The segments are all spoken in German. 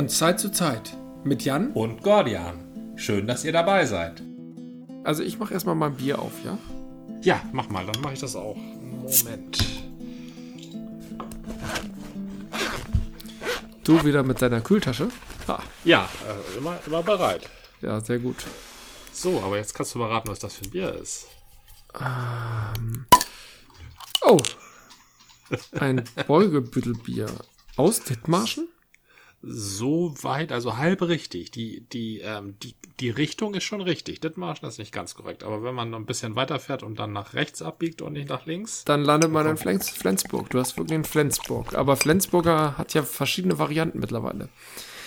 Von Zeit zu Zeit mit Jan. und Gordian. Schön, dass ihr dabei seid. Also ich mache erstmal mein Bier auf, ja? Ja, mach mal, dann mache ich das auch. Moment. Du wieder mit deiner Kühltasche. Ha, Ja, äh, immer, immer bereit. ja, sehr gut. So, aber jetzt kannst du mal raten, was das für ein Bier ist. Oh, ein Beugebüttelbier aus Dithmarschen? So weit, also halb richtig. Die, die, ähm, die, die Richtung ist schon richtig. Dithmarschen ist nicht ganz korrekt. Aber wenn man noch ein bisschen weiterfährt und dann nach rechts abbiegt und nicht nach links. Dann landet man in Flens Flensburg. Du hast wirklich in Flensburg. Aber Flensburger hat ja verschiedene Varianten mittlerweile.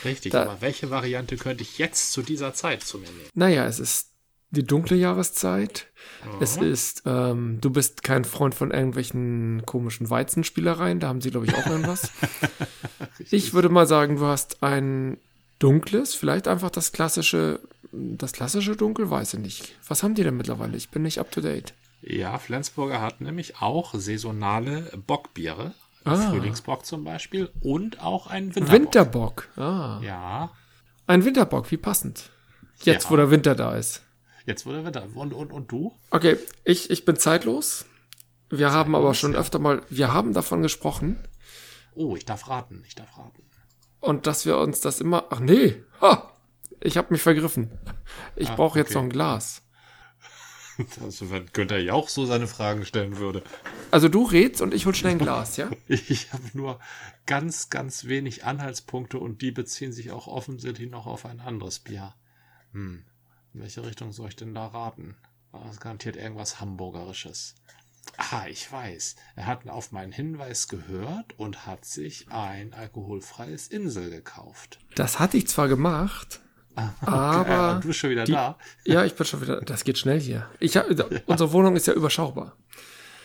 Richtig, Da- aber welche Variante könnte ich jetzt zu dieser Zeit zu mir nehmen? Naja, es ist die dunkle Jahreszeit. Es ist, ähm, du bist kein Freund von irgendwelchen komischen Weizenspielereien. Da haben sie, glaube ich, auch irgendwas. ich würde mal sagen, du hast ein dunkles, vielleicht einfach das klassische, das klassische Dunkel, weiß ich nicht. Was haben die denn mittlerweile? Ich bin nicht up to date. Ja, Flensburger hat nämlich auch saisonale Bockbiere. Ah. Frühlingsbock zum Beispiel und auch einen Winterbock. Winterbock. Ah, Ja, ein Winterbock, wie passend. Jetzt, Ja. wo der Winter da ist. Jetzt wurde Winter. Und, und, und du? Okay, ich, ich bin zeitlos. Wir haben aber Zeitlos, schon ja. öfter mal, wir haben davon gesprochen, Oh, ich darf raten, ich darf raten. Und dass wir uns das immer. Ach nee, ha, ich habe mich vergriffen. Ich Ah, brauche jetzt okay. noch ein Glas. Also, wenn Günther ja auch so seine Fragen stellen würde. Also du redst und ich hol schnell ein Glas, ja? Ich habe nur ganz, ganz wenig Anhaltspunkte und die beziehen sich auch offensichtlich noch auf ein anderes Bier. Hm, in welche Richtung soll ich denn da raten? Das ist garantiert irgendwas Hamburgerisches. Ah, ich weiß. Er hat auf meinen Hinweis gehört und hat sich ein alkoholfreies Insel gekauft. Das hatte ich zwar gemacht, Ah, aber. äh, du bist schon wieder die- da. Ja, ich bin schon wieder. Das geht schnell hier. Ich hab, Unsere Wohnung ist ja überschaubar.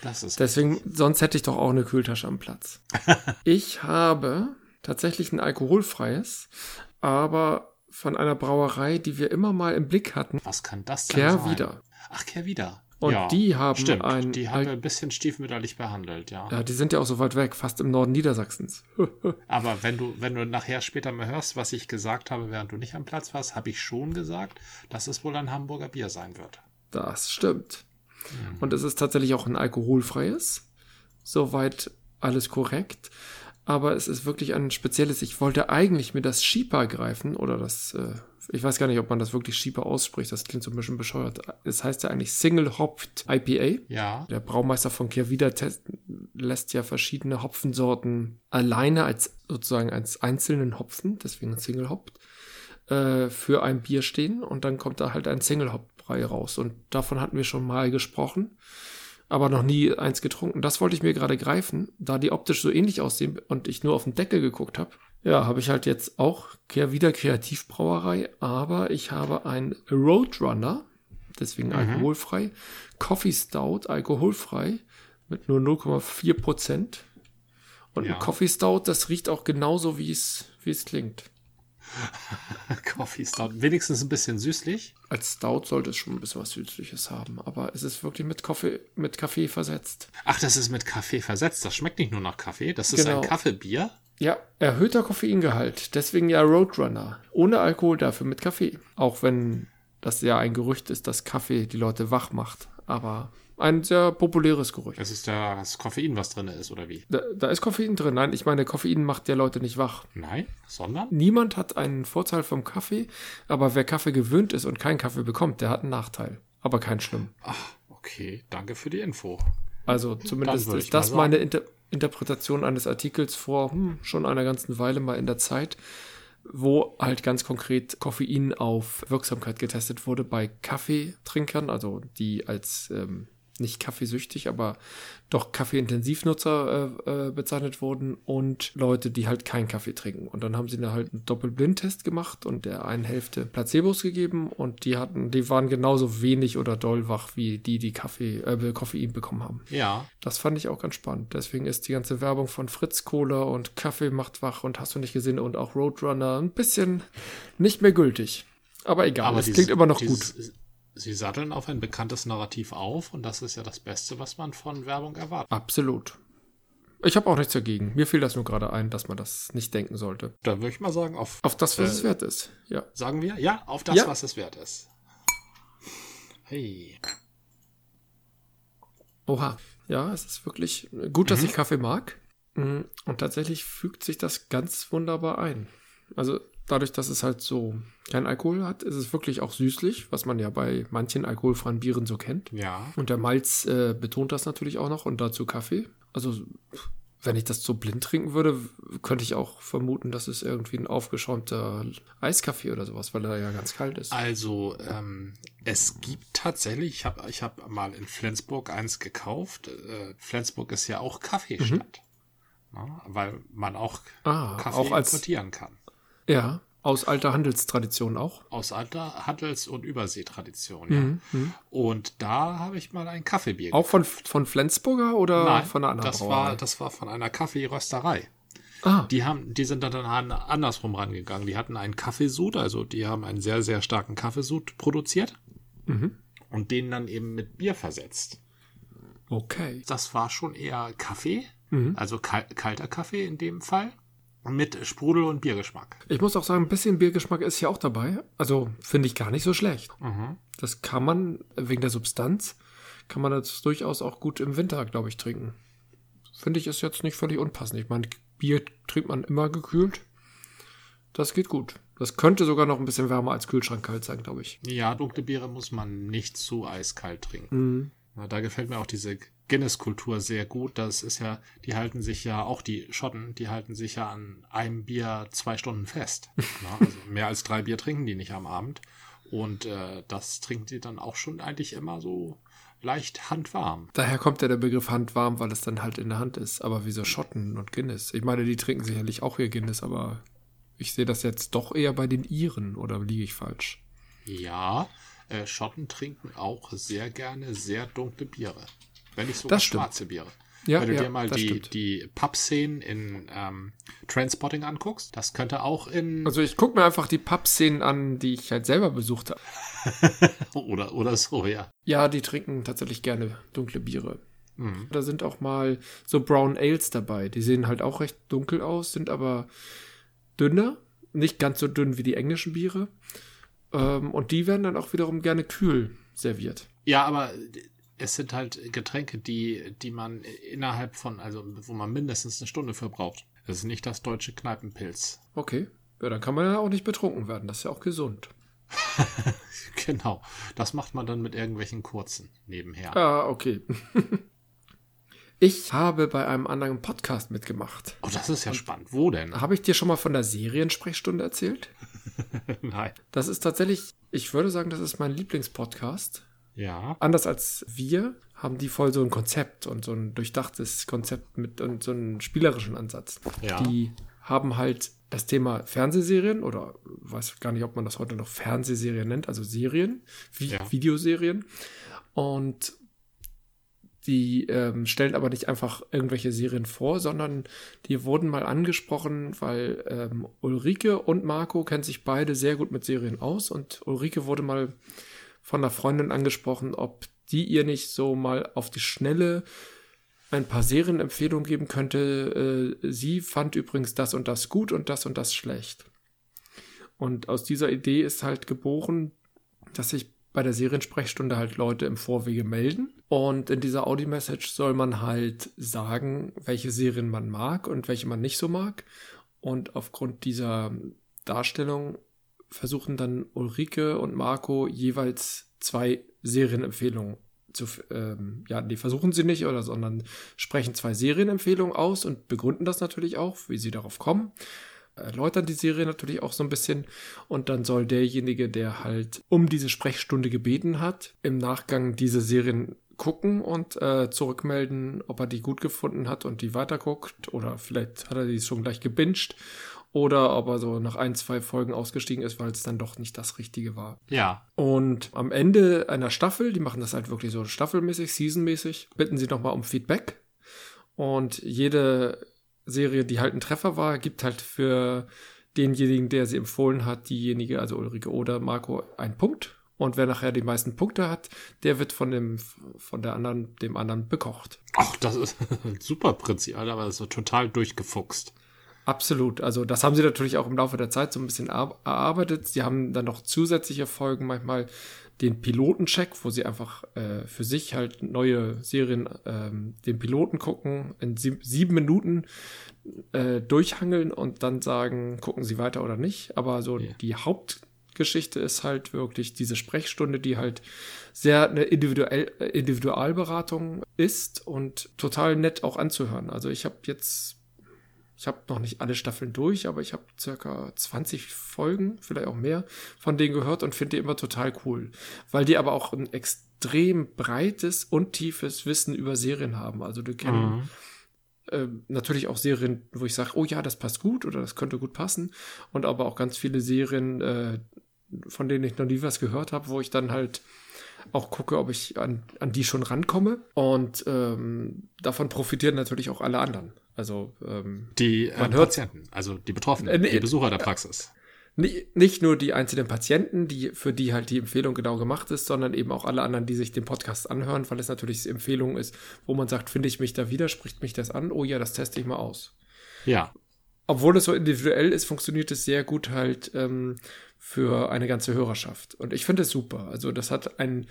Das ist Deswegen, sonst hätte ich doch auch eine Kühltasche am Platz. Ich habe tatsächlich ein alkoholfreies, aber von einer Brauerei, die wir immer mal im Blick hatten. Was kann das denn Kehr sein? wieder. Ach, Kehr wieder. Und die haben stimmt. ein die haben wir ein bisschen stiefmütterlich behandelt, ja. Ja, die sind ja auch so weit weg, fast im Norden Niedersachsens. Aber wenn du, wenn du nachher später mal hörst, was ich gesagt habe, während du nicht am Platz warst, habe ich schon gesagt, dass es wohl ein Hamburger Bier sein wird. Das stimmt. Und es ist tatsächlich auch ein alkoholfreies. Soweit alles korrekt. Aber es ist wirklich ein spezielles. Ich wollte eigentlich mir das Schieper greifen oder das, äh, ich weiß gar nicht, ob man das wirklich Schieper ausspricht. Das klingt so ein bisschen bescheuert. Es heißt ja eigentlich Single Hopped IPA. Ja, Der Braumeister von test- lässt ja verschiedene Hopfensorten alleine als sozusagen als einzelnen Hopfen, deswegen Single Hop, äh, für ein Bier stehen und dann kommt da halt ein Single Hop Brei raus und davon hatten wir schon mal gesprochen, aber noch nie eins getrunken. Das wollte ich mir gerade greifen, da die optisch so ähnlich aussehen und ich nur auf den Deckel geguckt habe. Ja, habe ich halt jetzt auch Kehrwieder Kreativbrauerei, aber ich habe ein Roadrunner, deswegen alkoholfrei, Coffee Stout alkoholfrei mit nur 0,4 Prozent. Und Ja. ein Coffee Stout, das riecht auch genauso, wie es, wie es klingt. Coffee Stout. Wenigstens ein bisschen süßlich. Als Stout sollte es schon ein bisschen was Süßliches haben, aber es ist wirklich mit Kaffee, mit Kaffee versetzt. Ach, das ist mit Kaffee versetzt. Das schmeckt nicht nur nach Kaffee. Das ist Genau. ein Kaffeebier. Ja, erhöhter Koffeingehalt, deswegen ja Roadrunner. Ohne Alkohol, dafür mit Kaffee. Auch wenn das ja ein Gerücht ist, dass Kaffee die Leute wach macht. Aber ein sehr populäres Gerücht. Das ist ja das Koffein, was drin ist, oder wie? Da, da ist Koffein drin. Nein, ich meine, Koffein macht ja Leute nicht wach. Nein, sondern? Niemand hat einen Vorteil vom Kaffee, aber wer Kaffee gewöhnt ist und keinen Kaffee bekommt, der hat einen Nachteil. Aber kein schlimm. Ach, okay. Danke für die Info. Also zumindest ist das meine Inter Interpretation eines Artikels vor hm, schon einer ganzen Weile mal in der Zeit, wo halt ganz konkret Koffein auf Wirksamkeit getestet wurde bei Kaffeetrinkern, also die als ähm, nicht kaffeesüchtig, aber doch Kaffeeintensivnutzer äh, äh, bezeichnet wurden und Leute, die halt keinen Kaffee trinken. Und dann haben sie da halt einen Doppelblindtest gemacht und der einen Hälfte Placebos gegeben und die hatten, die waren genauso wenig oder doll wach wie die, die Kaffee, äh, Koffein bekommen haben. Ja. Das fand ich auch ganz spannend. Deswegen ist die ganze Werbung von Fritz Cola und Kaffee macht wach und hast du nicht gesehen und auch Roadrunner ein bisschen nicht mehr gültig. Aber egal, es dieses- klingt immer noch gut. Sie satteln auf ein bekanntes Narrativ auf und das ist ja das Beste, was man von Werbung erwartet. Absolut. Ich habe auch nichts dagegen. Mir fiel das nur gerade ein, dass man das nicht denken sollte. Dann würde ich mal sagen, auf, Auf das, was Äh, es wert ist. Ja. sagen wir, ja, auf das, Ja. was es wert ist. Hey. Oha. Ja, es ist wirklich gut, dass Mhm. ich Kaffee mag. Mm, Und tatsächlich fügt sich das ganz wunderbar ein. Also dadurch, dass es halt so kein Alkohol hat, ist es wirklich auch süßlich, was man ja bei manchen alkoholfreien Bieren so kennt. Ja. Und der Malz äh, betont das natürlich auch noch und dazu Kaffee. Also wenn ich das so blind trinken würde, könnte ich auch vermuten, dass es irgendwie ein aufgeschäumter Eiskaffee oder sowas, weil er ja ganz kalt ist. Also, ähm, es gibt tatsächlich, ich habe ich hab mal in Flensburg eins gekauft. Äh, Flensburg ist ja auch Kaffeestadt. Na, weil man auch Ah, Kaffee auch als importieren kann. Ja aus alter Handelstradition auch. Aus alter Handels- und Überseetradition, ja. Mhm, mhm. Und da habe ich mal ein Kaffeebier Auch von, von Flensburger oder Nein, von einer anderen das Brauerei? war, das war von einer Kaffeerösterei. ah, Die haben, die sind dann, andersrum rangegangen. Die hatten einen Kaffeesud, also die haben einen sehr, sehr starken Kaffeesud produziert mhm. und den dann eben mit Bier versetzt. okay. Das war schon eher Kaffee, Mhm. also kal kalter Kaffee in dem Fall, mit Sprudel und Biergeschmack. Ich muss auch sagen, ein bisschen Biergeschmack ist hier auch dabei. Also finde ich gar nicht so schlecht. Mhm. Das kann man, wegen der Substanz, kann man das durchaus auch gut im Winter, glaube ich, trinken. Finde ich ist jetzt nicht völlig unpassend. Ich meine, Bier trinkt man immer gekühlt. Das geht gut. Das könnte sogar noch ein bisschen wärmer als Kühlschrank kalt sein, glaube ich. Ja, dunkle Biere muss man nicht zu eiskalt trinken. Mhm. Na, da gefällt mir auch diese Guinness-Kultur sehr gut. Das ist ja, die halten sich ja, auch die Schotten, die halten sich ja an einem Bier zwei Stunden fest. Na, also mehr als drei Bier trinken die nicht am Abend. Und äh, das trinken sie dann auch schon eigentlich immer so leicht handwarm. Daher kommt ja der Begriff handwarm, weil es dann halt in der Hand ist. Aber wieso Schotten und Guinness? Ich meine, die trinken sicherlich auch ihr Guinness, aber ich sehe das jetzt doch eher bei den Iren, oder liege ich falsch? Ja, äh, Schotten trinken auch sehr gerne sehr dunkle Biere. Wenn nicht sogar Das stimmt. schwarze Biere. Ja, Wenn du ja, dir mal die, stimmt. die Pub-Szenen in ähm, Transpotting anguckst, das könnte auch in Also ich gucke mir einfach die Pub-Szenen an, die ich halt selber besucht habe. oder, oder so, ja. Ja, die trinken tatsächlich gerne dunkle Biere. Mhm. Da sind auch mal so Brown Ales dabei. Die sehen halt auch recht dunkel aus, sind aber dünner. Nicht ganz so dünn wie die englischen Biere. Ähm, und die werden dann auch wiederum gerne kühl serviert. Ja, aber es sind halt Getränke, die, die man innerhalb von, also wo man mindestens eine Stunde für braucht. Das ist nicht das deutsche Kneipenpilz. Okay. Ja, dann kann man ja auch nicht betrunken werden. Das ist ja auch gesund. Genau. Das macht man dann mit irgendwelchen kurzen nebenher. Ah, okay. ich habe bei einem anderen Podcast mitgemacht. Oh, das ist ja spannend. Wo denn? Habe ich dir schon mal von der Seriensprechstunde erzählt? Nein. Das ist tatsächlich, ich würde sagen, das ist mein Lieblingspodcast. Ja. Anders als wir haben die voll so ein Konzept und so ein durchdachtes Konzept mit und so einen spielerischen Ansatz. Ja. Die haben halt das Thema Fernsehserien oder weiß gar nicht, ob man das heute noch Fernsehserien nennt, also Serien, Vi Ja. Videoserien. Und die ähm, stellen aber nicht einfach irgendwelche Serien vor, sondern die wurden mal angesprochen, weil ähm, Ulrike und Marco kennen sich beide sehr gut mit Serien aus und Ulrike wurde mal von einer Freundin angesprochen, ob die ihr nicht so mal auf die Schnelle ein paar Serienempfehlungen geben könnte. Äh, sie fand übrigens das und das gut und das und das schlecht. Und aus dieser Idee ist halt geboren, dass sich bei der Seriensprechstunde halt Leute im Vorwege melden. Und in dieser Audio-Message soll man halt sagen, welche Serien man mag und welche man nicht so mag. Und aufgrund dieser Darstellung versuchen dann Ulrike und Marco jeweils zwei Serienempfehlungen zu, ähm, ja, die versuchen sie nicht, oder, sondern sprechen zwei Serienempfehlungen aus und begründen das natürlich auch, wie sie darauf kommen erläutern die Serie natürlich auch so ein bisschen und dann soll derjenige, der halt um diese Sprechstunde gebeten hat, im Nachgang diese Serien gucken und äh, zurückmelden, ob er die gut gefunden hat und die weiterguckt oder vielleicht hat er die schon gleich gebinged oder ob er so nach ein, zwei Folgen ausgestiegen ist, weil es dann doch nicht das Richtige war. Ja. Und am Ende einer Staffel, die machen das halt wirklich so staffelmäßig, seasonmäßig, bitten sie nochmal um Feedback und jede Serie, die halt ein Treffer war, gibt halt für denjenigen, der sie empfohlen hat, diejenige, also Ulrike oder Marco, einen Punkt. Und wer nachher die meisten Punkte hat, der wird von dem, von der anderen, dem anderen bekocht. Ach, das ist ein super Prinzip, Alter, aber das ist so total durchgefuchst. Absolut. Also das haben sie natürlich auch im Laufe der Zeit so ein bisschen erarbeitet. Sie haben dann noch zusätzliche Folgen, manchmal den Pilotencheck, wo sie einfach äh, für sich halt neue Serien ähm, den Piloten gucken, in sieb sieben Minuten äh, durchhangeln und dann sagen, gucken sie weiter oder nicht. Aber so yeah. die Haupt Geschichte ist halt wirklich diese Sprechstunde, die halt sehr eine Individuell Individualberatung ist und total nett auch anzuhören. Also ich habe jetzt, ich habe noch nicht alle Staffeln durch, aber ich habe circa 20 Folgen, vielleicht auch mehr, von denen gehört und finde die immer total cool, weil die aber auch ein extrem breites und tiefes Wissen über Serien haben. Also du kennst mhm. äh, natürlich auch Serien, wo ich sage, oh ja, das passt gut oder das könnte gut passen. Und aber auch ganz viele Serien, äh, von denen ich noch nie was gehört habe, wo ich dann halt auch gucke, ob ich an, an die schon rankomme. Und ähm, davon profitieren natürlich auch alle anderen. Also ähm, die äh, Patienten, also die Betroffenen, äh, die Besucher der Praxis. Nicht nur die einzelnen Patienten, die, für die halt die Empfehlung genau gemacht ist, sondern eben auch alle anderen, die sich den Podcast anhören, weil es natürlich die Empfehlung ist, wo man sagt, finde ich mich da wieder, spricht mich das an, oh ja, das teste ich mal aus. Ja. Obwohl es so individuell ist, funktioniert es sehr gut halt ähm, für eine ganze Hörerschaft. Und ich finde es super. Also das hat ein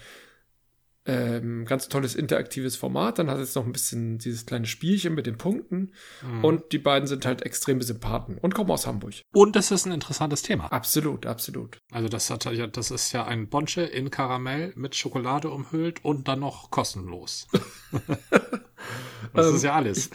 ähm, ganz tolles interaktives Format. Dann hat es noch ein bisschen dieses kleine Spielchen mit den Punkten. Mhm. Und die beiden sind halt extreme Sympathen und kommen aus Hamburg. Und das ist ein interessantes Thema. Absolut, absolut. Also das hat ja, das ist ja ein Bonche in Karamell mit Schokolade umhüllt und dann noch kostenlos. das ist ja alles.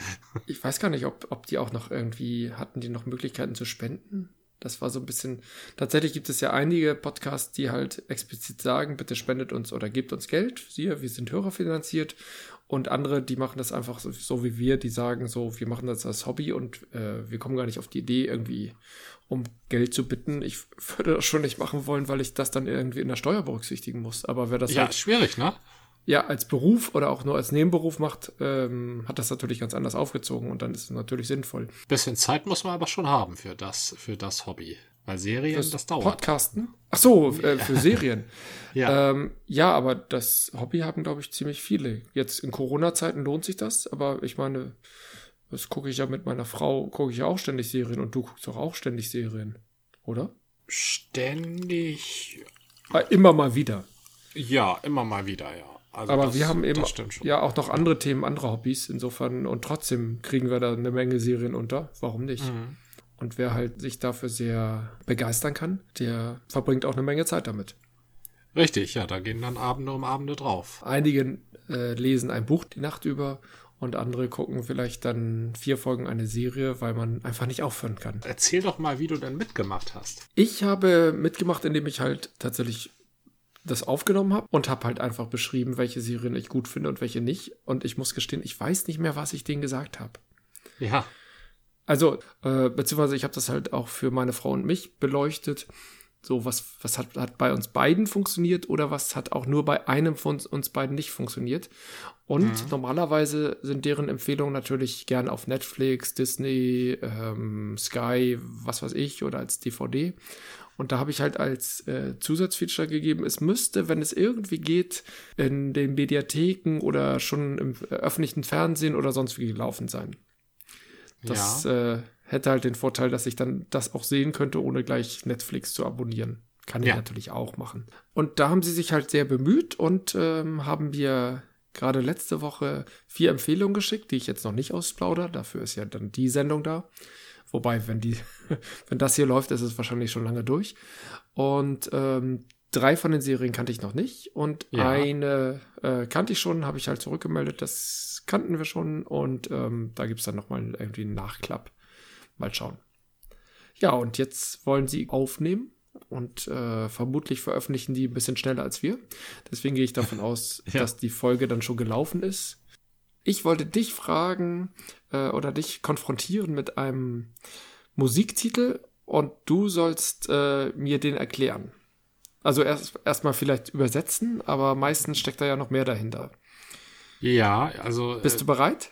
Ich, ich, weiß gar nicht, ob, ob die auch noch irgendwie hatten die noch Möglichkeiten zu spenden. Das war so ein bisschen. Tatsächlich gibt es ja einige Podcasts, die halt explizit sagen, bitte spendet uns oder gebt uns Geld. Siehe, wir sind hörerfinanziert. Und andere, die machen das einfach so, so, wie wir, die sagen so, wir machen das als Hobby und äh, wir kommen gar nicht auf die Idee, irgendwie um Geld zu bitten. Ich würde das schon nicht machen wollen, weil ich das dann irgendwie in der Steuer berücksichtigen muss. Aber wer das ja, halt, schwierig, ne? Ja als Beruf oder auch nur als Nebenberuf macht, ähm, hat das natürlich ganz anders aufgezogen und dann ist es natürlich sinnvoll. Bisschen Zeit muss man aber schon haben für das, für das Hobby. Weil Serien, Fürs das dauert. Podcasten? Ach so, äh, für Serien. ja. Ähm, ja, aber das Hobby haben, glaube ich, ziemlich viele. Jetzt in Corona-Zeiten lohnt sich das, aber ich meine, das gucke ich ja mit meiner Frau, gucke ich ja auch ständig Serien und du guckst doch auch ständig Serien, oder? Ständig. Äh, immer mal wieder. Ja, immer mal wieder, ja. Also aber das, wir haben eben ja auch noch andere Themen, andere Hobbys insofern und trotzdem kriegen wir da eine Menge Serien unter. Warum nicht? Mhm. Und wer halt sich dafür sehr begeistern kann, der verbringt auch eine Menge Zeit damit. Richtig, ja, da gehen dann Abende um Abende drauf. Einige äh, lesen ein Buch die Nacht über und andere gucken vielleicht dann vier Folgen eine Serie, weil man einfach nicht aufhören kann. Erzähl doch mal, wie du denn mitgemacht hast. Ich habe mitgemacht, indem ich halt tatsächlich das aufgenommen habe und habe halt einfach beschrieben, welche Serien ich gut finde und welche nicht. Und ich muss gestehen, ich weiß nicht mehr, was ich denen gesagt habe. Ja. Also, äh, beziehungsweise ich habe das halt auch für meine Frau und mich beleuchtet. So, was, was hat, hat bei uns beiden funktioniert oder was hat auch nur bei einem von uns beiden nicht funktioniert. Und mhm. normalerweise sind deren Empfehlungen natürlich gern auf Netflix, Disney, ähm, Sky, was weiß ich, oder als DVD. Und da habe ich halt als äh, Zusatzfeature gegeben, es müsste, wenn es irgendwie geht, in den Mediatheken oder schon im öffentlichen Fernsehen oder sonst wie gelaufen sein. Das ja. äh, hätte halt den Vorteil, dass ich dann das auch sehen könnte, ohne gleich Netflix zu abonnieren. Kann ich ja. natürlich auch machen. Und da haben sie sich halt sehr bemüht und ähm, haben mir gerade letzte Woche vier Empfehlungen geschickt, die ich jetzt noch nicht ausplaudere. Dafür ist ja dann die Sendung da. Wobei, wenn die, wenn das hier läuft, ist es wahrscheinlich schon lange durch. Und ähm, drei von den Serien kannte ich noch nicht. Und ja. eine äh, kannte ich schon, habe ich halt zurückgemeldet. Das kannten wir schon. Und ähm, da gibt es dann nochmal irgendwie einen Nachklapp. Mal schauen. Ja, und jetzt wollen sie aufnehmen. Und äh, vermutlich veröffentlichen die ein bisschen schneller als wir. Deswegen gehe ich davon aus, ja. dass die Folge dann schon gelaufen ist. Ich wollte dich fragen äh, oder dich konfrontieren mit einem Musiktitel und du sollst äh, mir den erklären. Also erst erstmal vielleicht übersetzen, aber meistens steckt da ja noch mehr dahinter. Ja, also. Bist äh, du bereit?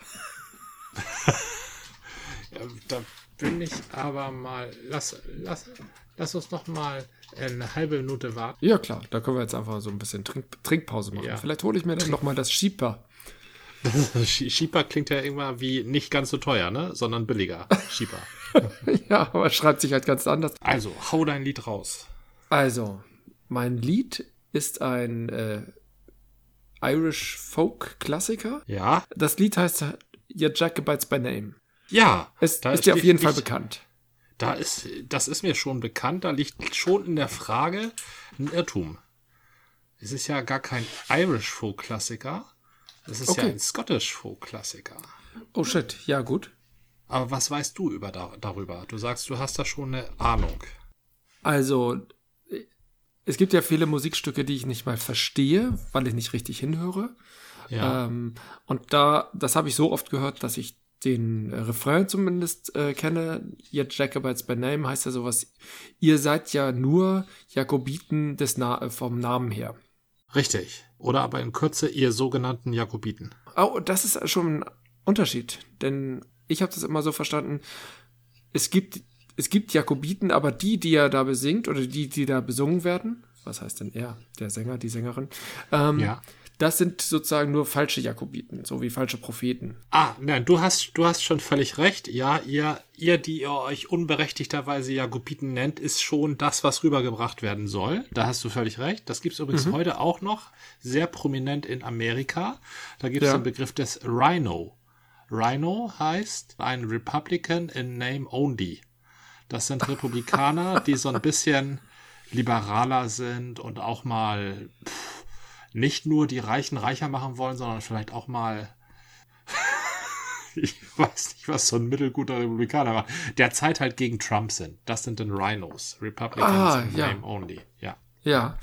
ja, da bin ich aber mal. Lass, lass, lass uns noch mal eine halbe Minute warten? Ja, klar. Da können wir jetzt einfach so ein bisschen Trink Trinkpause machen. Ja. Vielleicht hole ich mir dann nochmal das Schieper. Schieper klingt ja immer wie nicht ganz so teuer, ne? Sondern billiger. Schieper. ja, aber schreibt sich halt ganz anders. Also, hau dein Lied raus. Also, mein Lied ist ein äh, Irish Folk Klassiker. Ja? Das Lied heißt Your Jacobites by Name. Ja. Es ist dir auf jeden Fall nicht- bekannt. Da ist, das ist mir schon bekannt. Da liegt schon in der Frage ein Irrtum. Es ist ja gar kein Irish Folk Klassiker. Es ist ja Okay. ein Scottish Folk Klassiker. Oh shit, ja gut. Aber was weißt du über da, darüber? Du sagst, du hast da schon eine Ahnung. Also, es gibt ja viele Musikstücke, die ich nicht mal verstehe, weil ich nicht richtig hinhöre. Ja. Ähm, und da, das habe ich so oft gehört, dass ich den Refrain zumindest äh, kenne. Ihr Jacobites by Name heißt ja sowas. Ihr seid ja nur Jakobiten des Na vom Namen her. Richtig. Oder aber in Kürze ihr sogenannten Jakobiten. Oh, das ist schon ein Unterschied, denn ich habe das immer so verstanden. Es gibt es gibt Jakobiten, aber die, die er da besingt oder die, die da besungen werden, was heißt denn er, der Sänger, die Sängerin, ähm, Ja. Das sind sozusagen nur falsche Jakobiten, so wie falsche Propheten. Ah, nein, du hast, du hast schon völlig recht. Ja, ihr, ihr, die ihr euch unberechtigterweise Jakobiten nennt, ist schon das, was rübergebracht werden soll. Da hast du völlig recht. Das gibt's übrigens heute auch noch sehr prominent in Amerika. Da gibt's Ja. den Begriff des Rhino. Rhino heißt ein Republican in Name Only. Das sind Republikaner, die so ein bisschen liberaler sind und auch mal pff, nicht nur die Reichen reicher machen wollen, sondern vielleicht auch mal ich weiß nicht, was so ein mittelguter Republikaner macht. Derzeit halt gegen Trump sind. Das sind dann Rhinos. Republicans Ah, in ja. Name Only. Ja. Ja,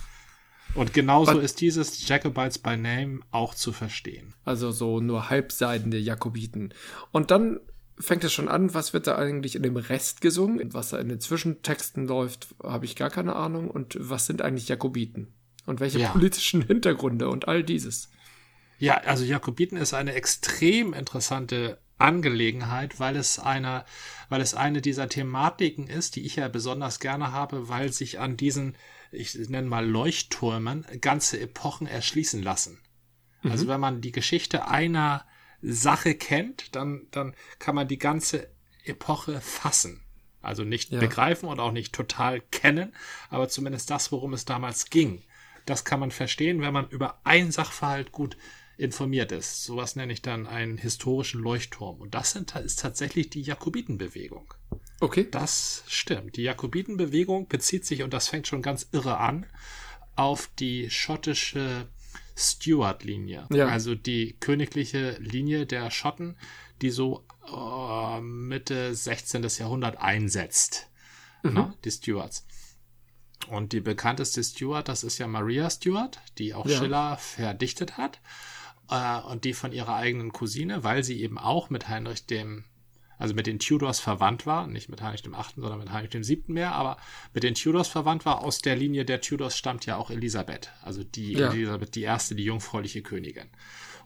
Und genauso Aber- ist dieses Jacobites by Name auch zu verstehen. also so nur halbseidende Jakobiten. Und dann fängt es schon an, was wird da eigentlich in dem Rest gesungen? Was da in den Zwischentexten läuft, habe ich gar keine Ahnung. Und was sind eigentlich Jakobiten? Und welche Ja. politischen Hintergründe und all dieses? Ja, also Jakobiten ist eine extrem interessante Angelegenheit, weil es eine, weil es eine dieser Thematiken ist, die ich ja besonders gerne habe, weil sich an diesen, ich nenne mal Leuchttürmen, ganze Epochen erschließen lassen. Also wenn man die Geschichte einer Sache kennt, dann, dann kann man die ganze Epoche fassen. Also nicht Ja. begreifen und auch nicht total kennen, aber zumindest das, worum es damals ging. Das kann man verstehen, wenn man über ein Sachverhalt gut informiert ist. Sowas nenne ich dann einen historischen Leuchtturm. Und das sind, ist tatsächlich die Jakobitenbewegung. Okay. Das stimmt. Die Jakobitenbewegung bezieht sich, und das fängt schon ganz irre an, auf die schottische Stuart-Linie. Ja. Also die königliche Linie der Schotten, die so äh, Mitte 16. Jahrhundert einsetzt. Na, die Stuarts. Und die bekannteste Stuart, das ist ja Maria Stuart, die auch Ja. Schiller verdichtet hat. Äh, und die von ihrer eigenen Cousine, weil sie eben auch mit Heinrich dem, also mit den Tudors verwandt war, nicht mit Heinrich dem Achten, sondern mit Heinrich dem Siebten mehr, aber mit den Tudors verwandt war. Aus der Linie der Tudors stammt ja auch Elisabeth, also die Ja. Elisabeth die erste, die jungfräuliche Königin.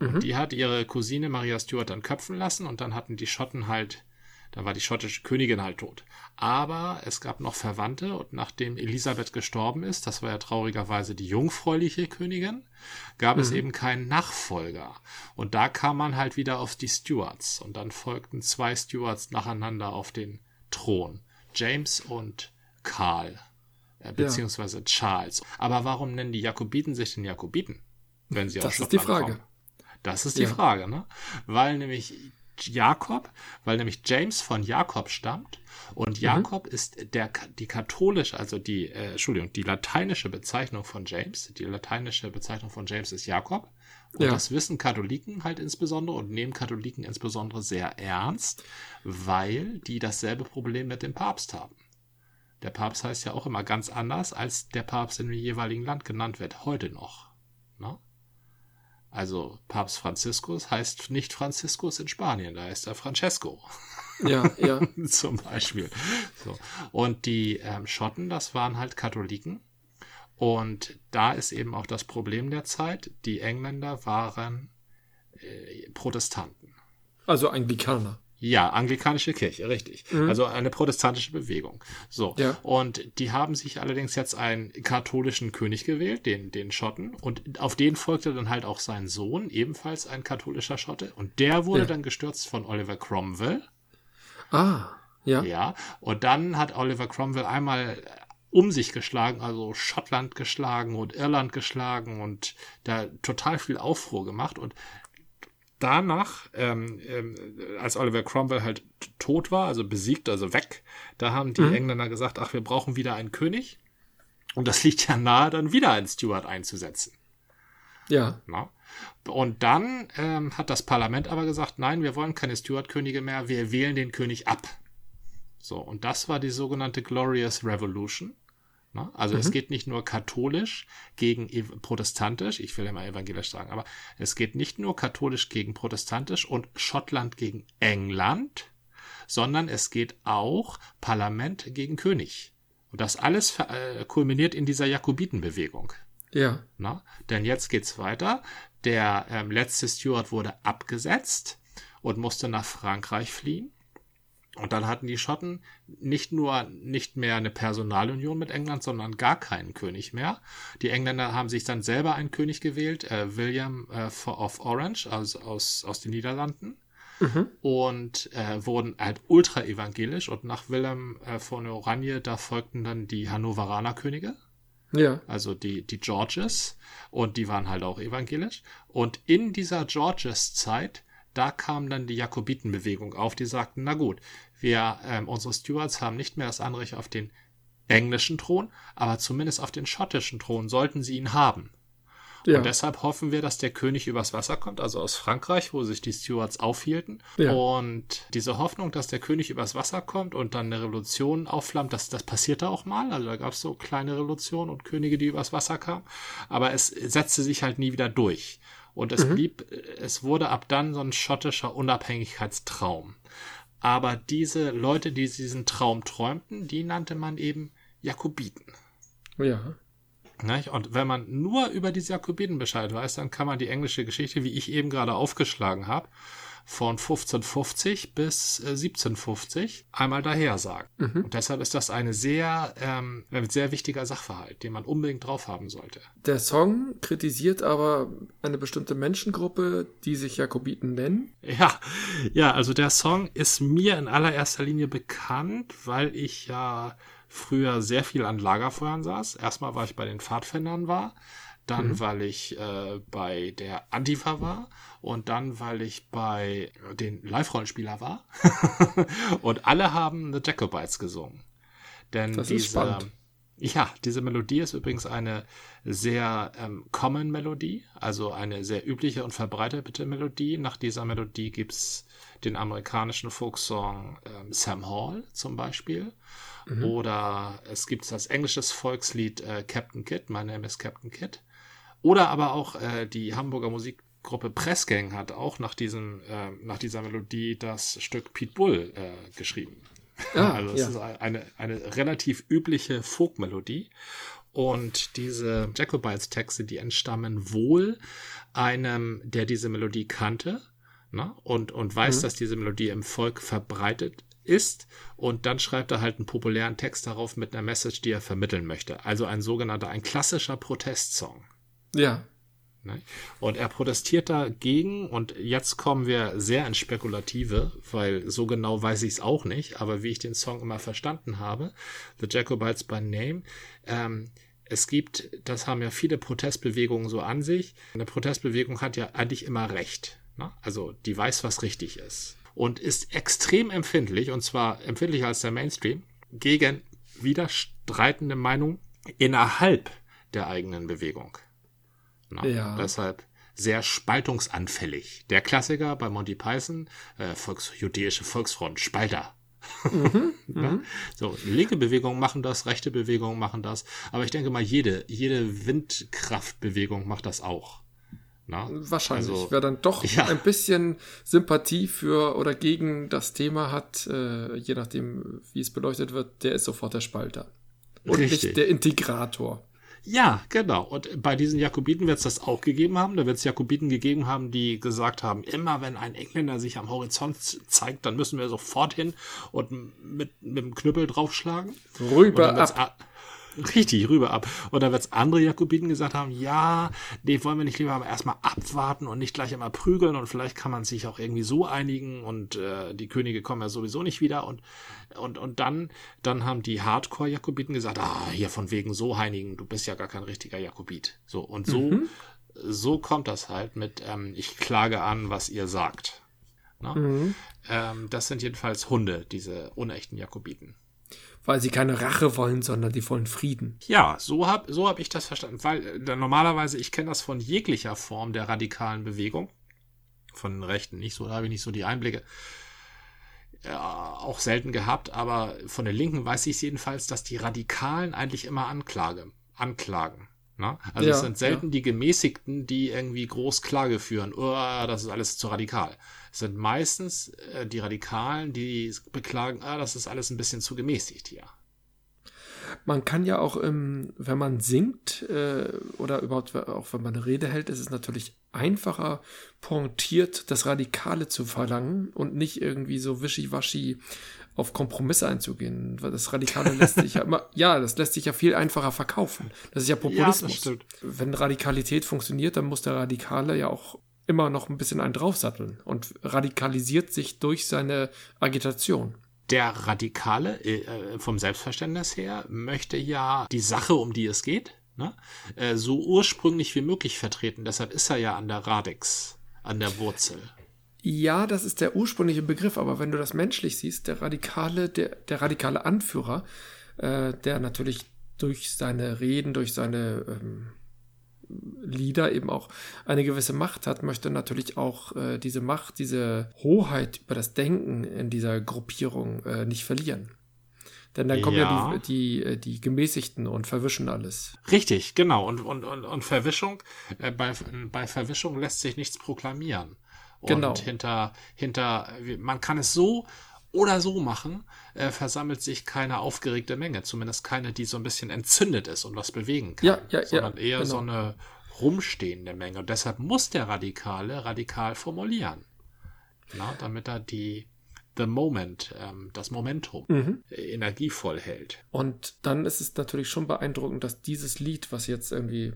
Und die hat ihre Cousine Maria Stuart dann köpfen lassen und dann hatten die Schotten halt, da war die schottische Königin halt tot. Aber es gab noch Verwandte und nachdem Elisabeth gestorben ist, das war ja traurigerweise die jungfräuliche Königin, gab es eben keinen Nachfolger. Und da kam man halt wieder auf die Stuarts und dann folgten zwei Stuarts nacheinander auf den Thron. James und Karl, äh, beziehungsweise Charles. Aber warum nennen die Jakobiten sich denn Jakobiten? Wenn sie aus Das ist die Frage. kommen? Das ist die Ja. Frage, ne? Weil nämlich Jakob, weil nämlich James von Jakob stammt und Mhm. Jakob ist der die katholische, also die äh, Entschuldigung, die lateinische Bezeichnung von James. Die lateinische Bezeichnung von James ist Jakob. Und Ja. das wissen Katholiken halt insbesondere und nehmen Katholiken insbesondere sehr ernst, weil die dasselbe Problem mit dem Papst haben. Der Papst heißt ja auch immer ganz anders, als der Papst in dem jeweiligen Land genannt wird, heute noch. Also Papst Franziskus heißt nicht Franziskus in Spanien, da heißt er Francesco Ja, ja. zum Beispiel. So. Und die ähm, Schotten, das waren halt Katholiken. Und da ist eben auch das Problem der Zeit. Die Engländer waren äh, Protestanten. Also Anglikaner. Ja, anglikanische Kirche, richtig. Mhm. Also eine protestantische Bewegung. So. Ja. Und die haben sich allerdings jetzt einen katholischen König gewählt, den, den Schotten. Und auf den folgte dann halt auch sein Sohn, ebenfalls ein katholischer Schotte. Und der wurde ja. dann gestürzt von Oliver Cromwell. Ah, ja. Ja. Und dann hat Oliver Cromwell einmal um sich geschlagen, also Schottland geschlagen und Irland geschlagen und da total viel Aufruhr gemacht. Und danach, ähm, ähm, als Oliver Cromwell halt tot war, also besiegt, also weg, da haben die mhm. Engländer gesagt, ach, wir brauchen wieder einen König. Und das liegt ja nahe, dann wieder einen Stuart einzusetzen. Ja. Na? Und dann ähm, hat das Parlament aber gesagt, nein, wir wollen keine Stuart-Könige mehr, wir wählen den König ab. So, und das war die sogenannte Glorious Revolution. Ne? Also mhm. es geht nicht nur katholisch gegen protestantisch, ich will ja mal evangelisch sagen, aber es geht nicht nur katholisch gegen protestantisch und Schottland gegen England, sondern es geht auch Parlament gegen König. Und das alles äh, kulminiert in dieser Jakobitenbewegung. Ja. Na? Ne? Denn jetzt geht's weiter. Der ähm, letzte Stuart wurde abgesetzt und musste nach Frankreich fliehen. Und dann hatten die Schotten nicht nur nicht mehr eine Personalunion mit England, sondern gar keinen König mehr. Die Engländer haben sich dann selber einen König gewählt, äh, William äh, of Orange, also aus, aus den Niederlanden. Mhm. Und äh, wurden halt ultra evangelisch. Und nach Wilhelm äh, von Oranje, da folgten dann die Hannoveraner Könige. Ja. Also die, die Georges. Und die waren halt auch evangelisch. Und in dieser Georges-Zeit da kam dann die Jakobitenbewegung auf, die sagten, na gut, wir, ähm, unsere Stewards haben nicht mehr das Anrecht auf den englischen Thron, aber zumindest auf den schottischen Thron sollten sie ihn haben. Ja. Und deshalb hoffen wir, dass der König übers Wasser kommt, also aus Frankreich, wo sich die Stewards aufhielten. Ja. Und diese Hoffnung, dass der König übers Wasser kommt und dann eine Revolution aufflammt, das, das passierte auch mal. Also da gab es so kleine Revolutionen und Könige, die übers Wasser kamen. Aber es setzte sich halt nie wieder durch. Und es mhm. blieb, es wurde ab dann so ein schottischer Unabhängigkeitstraum. Aber diese Leute, die diesen Traum träumten, die nannte man eben Jakobiten. Ja. Und wenn man nur über diese Jakobiten Bescheid weiß, dann kann man die englische Geschichte, wie ich eben gerade aufgeschlagen habe, von 1550 bis 1750 äh, einmal daher sagen. Mhm. Und deshalb ist das eine sehr, ähm, ein sehr wichtiger Sachverhalt, den man unbedingt drauf haben sollte. Der Song kritisiert aber eine bestimmte Menschengruppe, die sich Jakobiten nennen. Ja, ja, also der Song ist mir in allererster Linie bekannt, weil ich ja früher sehr viel an Lagerfeuern saß. Erstmal, weil ich bei den Pfadfindern war dann mhm. weil ich äh, bei der Antifa war und dann weil ich bei den Live-Rollenspieler war. und alle haben The Jacobites gesungen. Denn das diese, ist spannend. Ja, diese Melodie ist übrigens eine sehr ähm, common Melodie, also eine sehr übliche und verbreitete Melodie. Nach dieser Melodie gibt's den amerikanischen Folksong ähm, Sam Hall zum Beispiel. Mhm. Oder es gibt das englische Volkslied äh, Captain Kidd, My Name is Captain Kidd. Oder aber auch äh, die Hamburger Musikgruppe Pressgang hat auch nach, diesem, äh, nach dieser Melodie das Stück Pete Bull äh, geschrieben. Ah, also es ja. ist eine, eine relativ übliche Folkmelodie. Und diese Jacobites-Texte, die entstammen wohl einem, der diese Melodie kannte ne? und, und weiß, mhm. dass diese Melodie im Volk verbreitet ist. Und dann schreibt er halt einen populären Text darauf mit einer Message, die er vermitteln möchte. Also ein sogenannter, ein klassischer Protestsong. Ja. Ne? Und er protestiert dagegen und jetzt kommen wir sehr ins Spekulative, weil so genau weiß ich es auch nicht, aber wie ich den Song immer verstanden habe, The Jacobites by Name, ähm, es gibt, das haben ja viele Protestbewegungen so an sich, eine Protestbewegung hat ja eigentlich immer Recht. Ne? Also die weiß, was richtig ist. Und ist extrem empfindlich, und zwar empfindlicher als der Mainstream, gegen widerstreitende Meinungen innerhalb der eigenen Bewegung. Ne? Ja. Deshalb sehr spaltungsanfällig. Der Klassiker bei Monty Python, äh, Volks, jüdische Volksfront, Spalter. Mhm, ne? Mhm. So, linke Bewegungen machen das, rechte Bewegungen machen das, aber ich denke mal, jede, jede Windkraftbewegung macht das auch. Na? Wahrscheinlich. Also, Wer dann doch ja. ein bisschen Sympathie für oder gegen das Thema hat, äh, je nachdem, wie es beleuchtet wird, der ist sofort der Spalter. Und Richtig. nicht der Integrator. Ja, genau. Und bei diesen Jakobiten wird es das auch gegeben haben. Da wird es Jakobiten gegeben haben, die gesagt haben, immer wenn ein Engländer sich am Horizont zeigt, dann müssen wir sofort hin und mit, mit dem Knüppel draufschlagen. Rüber ab. Richtig, rüber ab. Und dann wird es andere Jakobiten gesagt haben, ja, nee, wollen wir nicht lieber erstmal abwarten und nicht gleich immer prügeln und vielleicht kann man sich auch irgendwie so einigen und äh, die Könige kommen ja sowieso nicht wieder und und und dann dann haben die Hardcore Jakobiten gesagt, ah, hier von wegen so heinigen, du bist ja gar kein richtiger Jakobit. So und so mhm. so kommt das halt mit ähm, ich klage an, was ihr sagt. Ne? Mhm. Ähm, das sind jedenfalls Hunde, diese unechten Jakobiten weil sie keine Rache wollen, sondern die wollen Frieden. Ja, so habe so hab ich das verstanden. Weil äh, normalerweise, ich kenne das von jeglicher Form der radikalen Bewegung. Von den Rechten nicht so, da habe ich nicht so die Einblicke. Ja, auch selten gehabt, aber von der Linken weiß ich jedenfalls, dass die Radikalen eigentlich immer Anklage, anklagen. Ne? Also ja, es sind selten ja. die Gemäßigten, die irgendwie groß Klage führen. Oh, das ist alles zu radikal. Es sind meistens äh, die Radikalen, die beklagen, ah, das ist alles ein bisschen zu gemäßigt hier. Man kann ja auch, ähm, wenn man singt äh, oder überhaupt auch wenn man eine Rede hält, ist es natürlich einfacher, pointiert das Radikale zu verlangen und nicht irgendwie so wischiwaschi auf Kompromisse einzugehen. Weil das Radikale lässt sich ja immer, ja, das lässt sich ja viel einfacher verkaufen. Das ist ja Populismus. Ja, Wenn Radikalität funktioniert, dann muss der Radikale ja auch immer noch ein bisschen einen draufsatteln und radikalisiert sich durch seine Agitation. Der Radikale, äh, vom Selbstverständnis her, möchte ja die Sache, um die es geht, ne, äh, so ursprünglich wie möglich vertreten. Deshalb ist er ja an der Radix, an der Wurzel. Ja, das ist der ursprüngliche Begriff, aber wenn du das menschlich siehst, der radikale, der, der radikale Anführer, äh, der natürlich durch seine Reden, durch seine ähm, Lieder eben auch eine gewisse Macht hat, möchte natürlich auch äh, diese Macht, diese Hoheit über das Denken in dieser Gruppierung äh, nicht verlieren. Denn dann kommen ja, ja die, die, äh, die Gemäßigten und verwischen alles. Richtig, genau. Und, und, und, und Verwischung, äh, bei, bei Verwischung lässt sich nichts proklamieren. Genau. Und hinter, hinter, man kann es so oder so machen, äh, versammelt sich keine aufgeregte Menge, zumindest keine, die so ein bisschen entzündet ist und was bewegen kann, ja, ja, sondern ja, eher genau. so eine rumstehende Menge. Und deshalb muss der Radikale radikal formulieren, na, damit er die the moment, ähm, das Momentum mhm. energievoll hält. Und dann ist es natürlich schon beeindruckend, dass dieses Lied, was jetzt irgendwie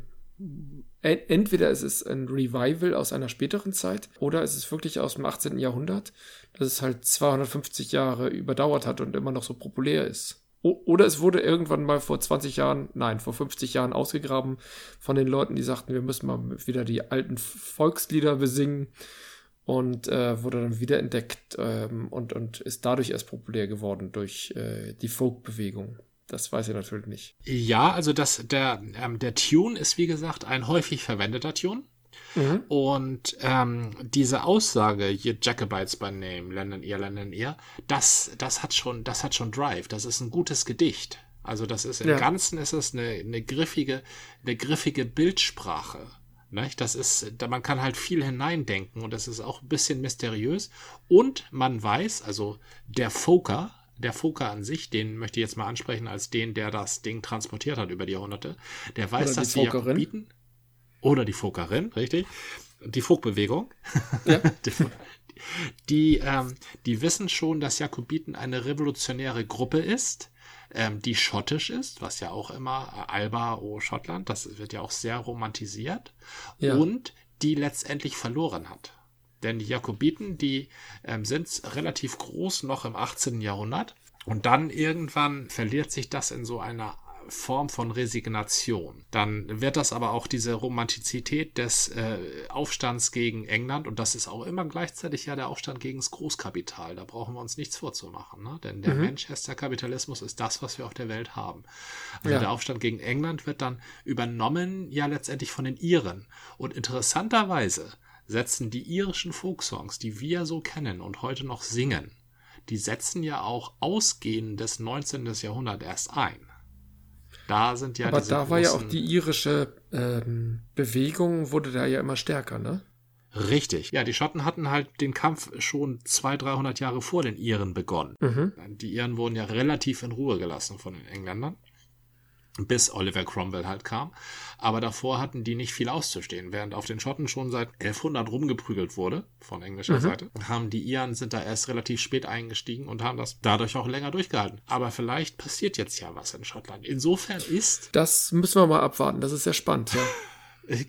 entweder ist es ein Revival aus einer späteren Zeit oder ist es wirklich aus dem 18. Jahrhundert, dass es halt 250 Jahre überdauert hat und immer noch so populär ist. Oder es wurde irgendwann mal vor 20 Jahren, nein, vor 50 Jahren ausgegraben von den Leuten, die sagten, wir müssen mal wieder die alten Volkslieder besingen und äh, wurde dann wiederentdeckt ähm, und, und ist dadurch erst populär geworden durch äh, die Folkbewegung. Das weiß ich natürlich nicht. Ja, also das, der, ähm, der Tune ist wie gesagt ein häufig verwendeter Tune. Mhm. Und ähm, diese Aussage, ihr Jacobites by Name, lernen ihr, lernen ihr, das, das hat schon, das hat schon Drive. Das ist ein gutes Gedicht. Also das ist im ja. Ganzen ist es eine, eine griffige, eine griffige Bildsprache. Nicht? Das ist, da man kann halt viel hineindenken und das ist auch ein bisschen mysteriös. Und man weiß, also der Foker, der Foker an sich, den möchte ich jetzt mal ansprechen als den, der das Ding transportiert hat über die Jahrhunderte, der weiß, dass die Jakobiten oder die Fokerin, richtig, die Fogbewegung, ja. die, die, ähm, die wissen schon, dass Jakobiten eine revolutionäre Gruppe ist, ähm, die schottisch ist, was ja auch immer äh, Alba, o Schottland, das wird ja auch sehr romantisiert, ja. und die letztendlich verloren hat. Denn die Jakobiten, die ähm, sind relativ groß noch im 18. Jahrhundert. Und dann irgendwann verliert sich das in so einer Form von Resignation. Dann wird das aber auch diese Romantizität des äh, Aufstands gegen England und das ist auch immer gleichzeitig ja der Aufstand gegen das Großkapital. Da brauchen wir uns nichts vorzumachen, ne? denn der mhm. Manchester Kapitalismus ist das, was wir auf der Welt haben. Also ja. der Aufstand gegen England wird dann übernommen ja letztendlich von den Iren und interessanterweise setzen die irischen Folksongs, die wir so kennen und heute noch singen, die setzen ja auch ausgehend des 19. Jahrhunderts erst ein. Da sind ja Aber da war ja auch die irische ähm, Bewegung, wurde da ja immer stärker, ne? Richtig. Ja, die Schotten hatten halt den Kampf schon 200, 300 Jahre vor den Iren begonnen. Mhm. Die Iren wurden ja relativ in Ruhe gelassen von den Engländern. Bis Oliver Cromwell halt kam. Aber davor hatten die nicht viel auszustehen. Während auf den Schotten schon seit 1100 rumgeprügelt wurde, von englischer mhm. Seite, haben die Iren sind da erst relativ spät eingestiegen und haben das dadurch auch länger durchgehalten. Aber vielleicht passiert jetzt ja was in Schottland. Insofern ist... Das müssen wir mal abwarten. Das ist sehr spannend, ja.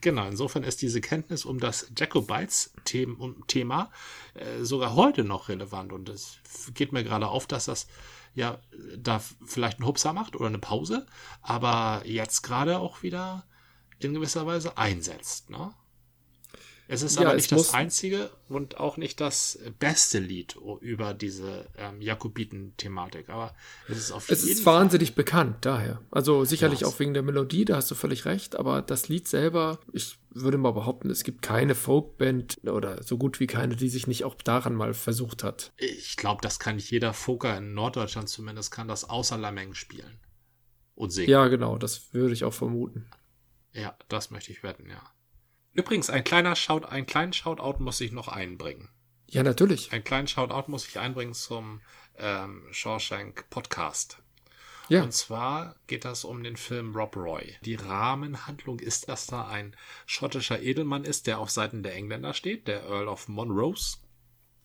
Genau, insofern ist diese Kenntnis um das Jacobites-Thema äh, sogar heute noch relevant. Und es geht mir gerade auf, dass das ja da vielleicht einen Hupser macht oder eine Pause, aber jetzt gerade auch wieder in gewisser Weise einsetzt. Ne? Es ist ja, aber nicht das einzige und auch nicht das beste Lied über diese ähm, Jakobiten-Thematik. Aber es ist auf es jeden ist Fall wahnsinnig bekannt, daher. Also sicherlich ja, auch wegen der Melodie, da hast du völlig recht. Aber das Lied selber, ich würde mal behaupten, es gibt keine Folkband oder so gut wie keine, die sich nicht auch daran mal versucht hat. Ich glaube, das kann nicht jeder Folker in Norddeutschland zumindest, kann das außer Lameng spielen und singen. Ja, genau, das würde ich auch vermuten. Ja, das möchte ich wetten, ja. Übrigens, ein kleiner Shout, einen kleinen Shoutout muss ich noch einbringen. Ja, natürlich. Einen kleinen Shoutout muss ich einbringen zum ähm, Shawshank Podcast. Ja. Und zwar geht das um den Film Rob Roy. Die Rahmenhandlung ist, dass da ein schottischer Edelmann ist, der auf Seiten der Engländer steht, der Earl of Monrose.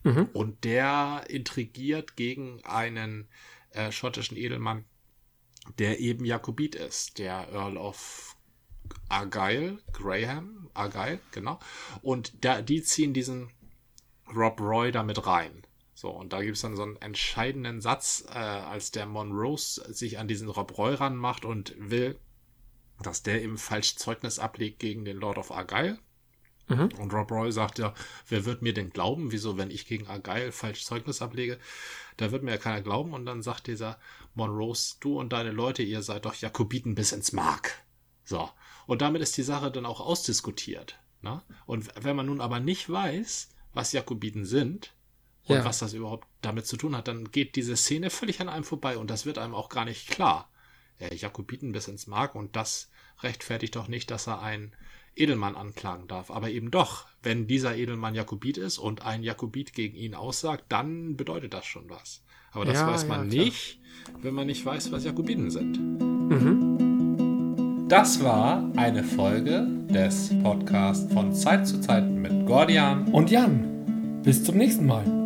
Mhm. Und der intrigiert gegen einen äh, schottischen Edelmann, der eben Jakobit ist, der Earl of Argyle, Graham, Argyle, genau. Und da, die ziehen diesen Rob Roy damit rein. So, und da gibt es dann so einen entscheidenden Satz, äh, als der Monrose sich an diesen Rob Roy ranmacht und will, dass der eben falsch Zeugnis ablegt gegen den Lord of Argyle. Mhm. Und Rob Roy sagt ja, wer wird mir denn glauben? Wieso, wenn ich gegen Argyle falsch Zeugnis ablege? Da wird mir ja keiner glauben. Und dann sagt dieser Monrose, du und deine Leute, ihr seid doch Jakobiten bis ins Mark. So. Und damit ist die Sache dann auch ausdiskutiert. Ne? Und wenn man nun aber nicht weiß, was Jakobiten sind und ja. was das überhaupt damit zu tun hat, dann geht diese Szene völlig an einem vorbei und das wird einem auch gar nicht klar. Äh, Jakobiten bis ins Mark und das rechtfertigt doch nicht, dass er einen Edelmann anklagen darf. Aber eben doch, wenn dieser Edelmann Jakobit ist und ein Jakobit gegen ihn aussagt, dann bedeutet das schon was. Aber das ja, weiß man ja, nicht, wenn man nicht weiß, was Jakobiten sind. Mhm. Das war eine Folge des Podcasts von Zeit zu Zeit mit Gordian und Jan. Bis zum nächsten Mal.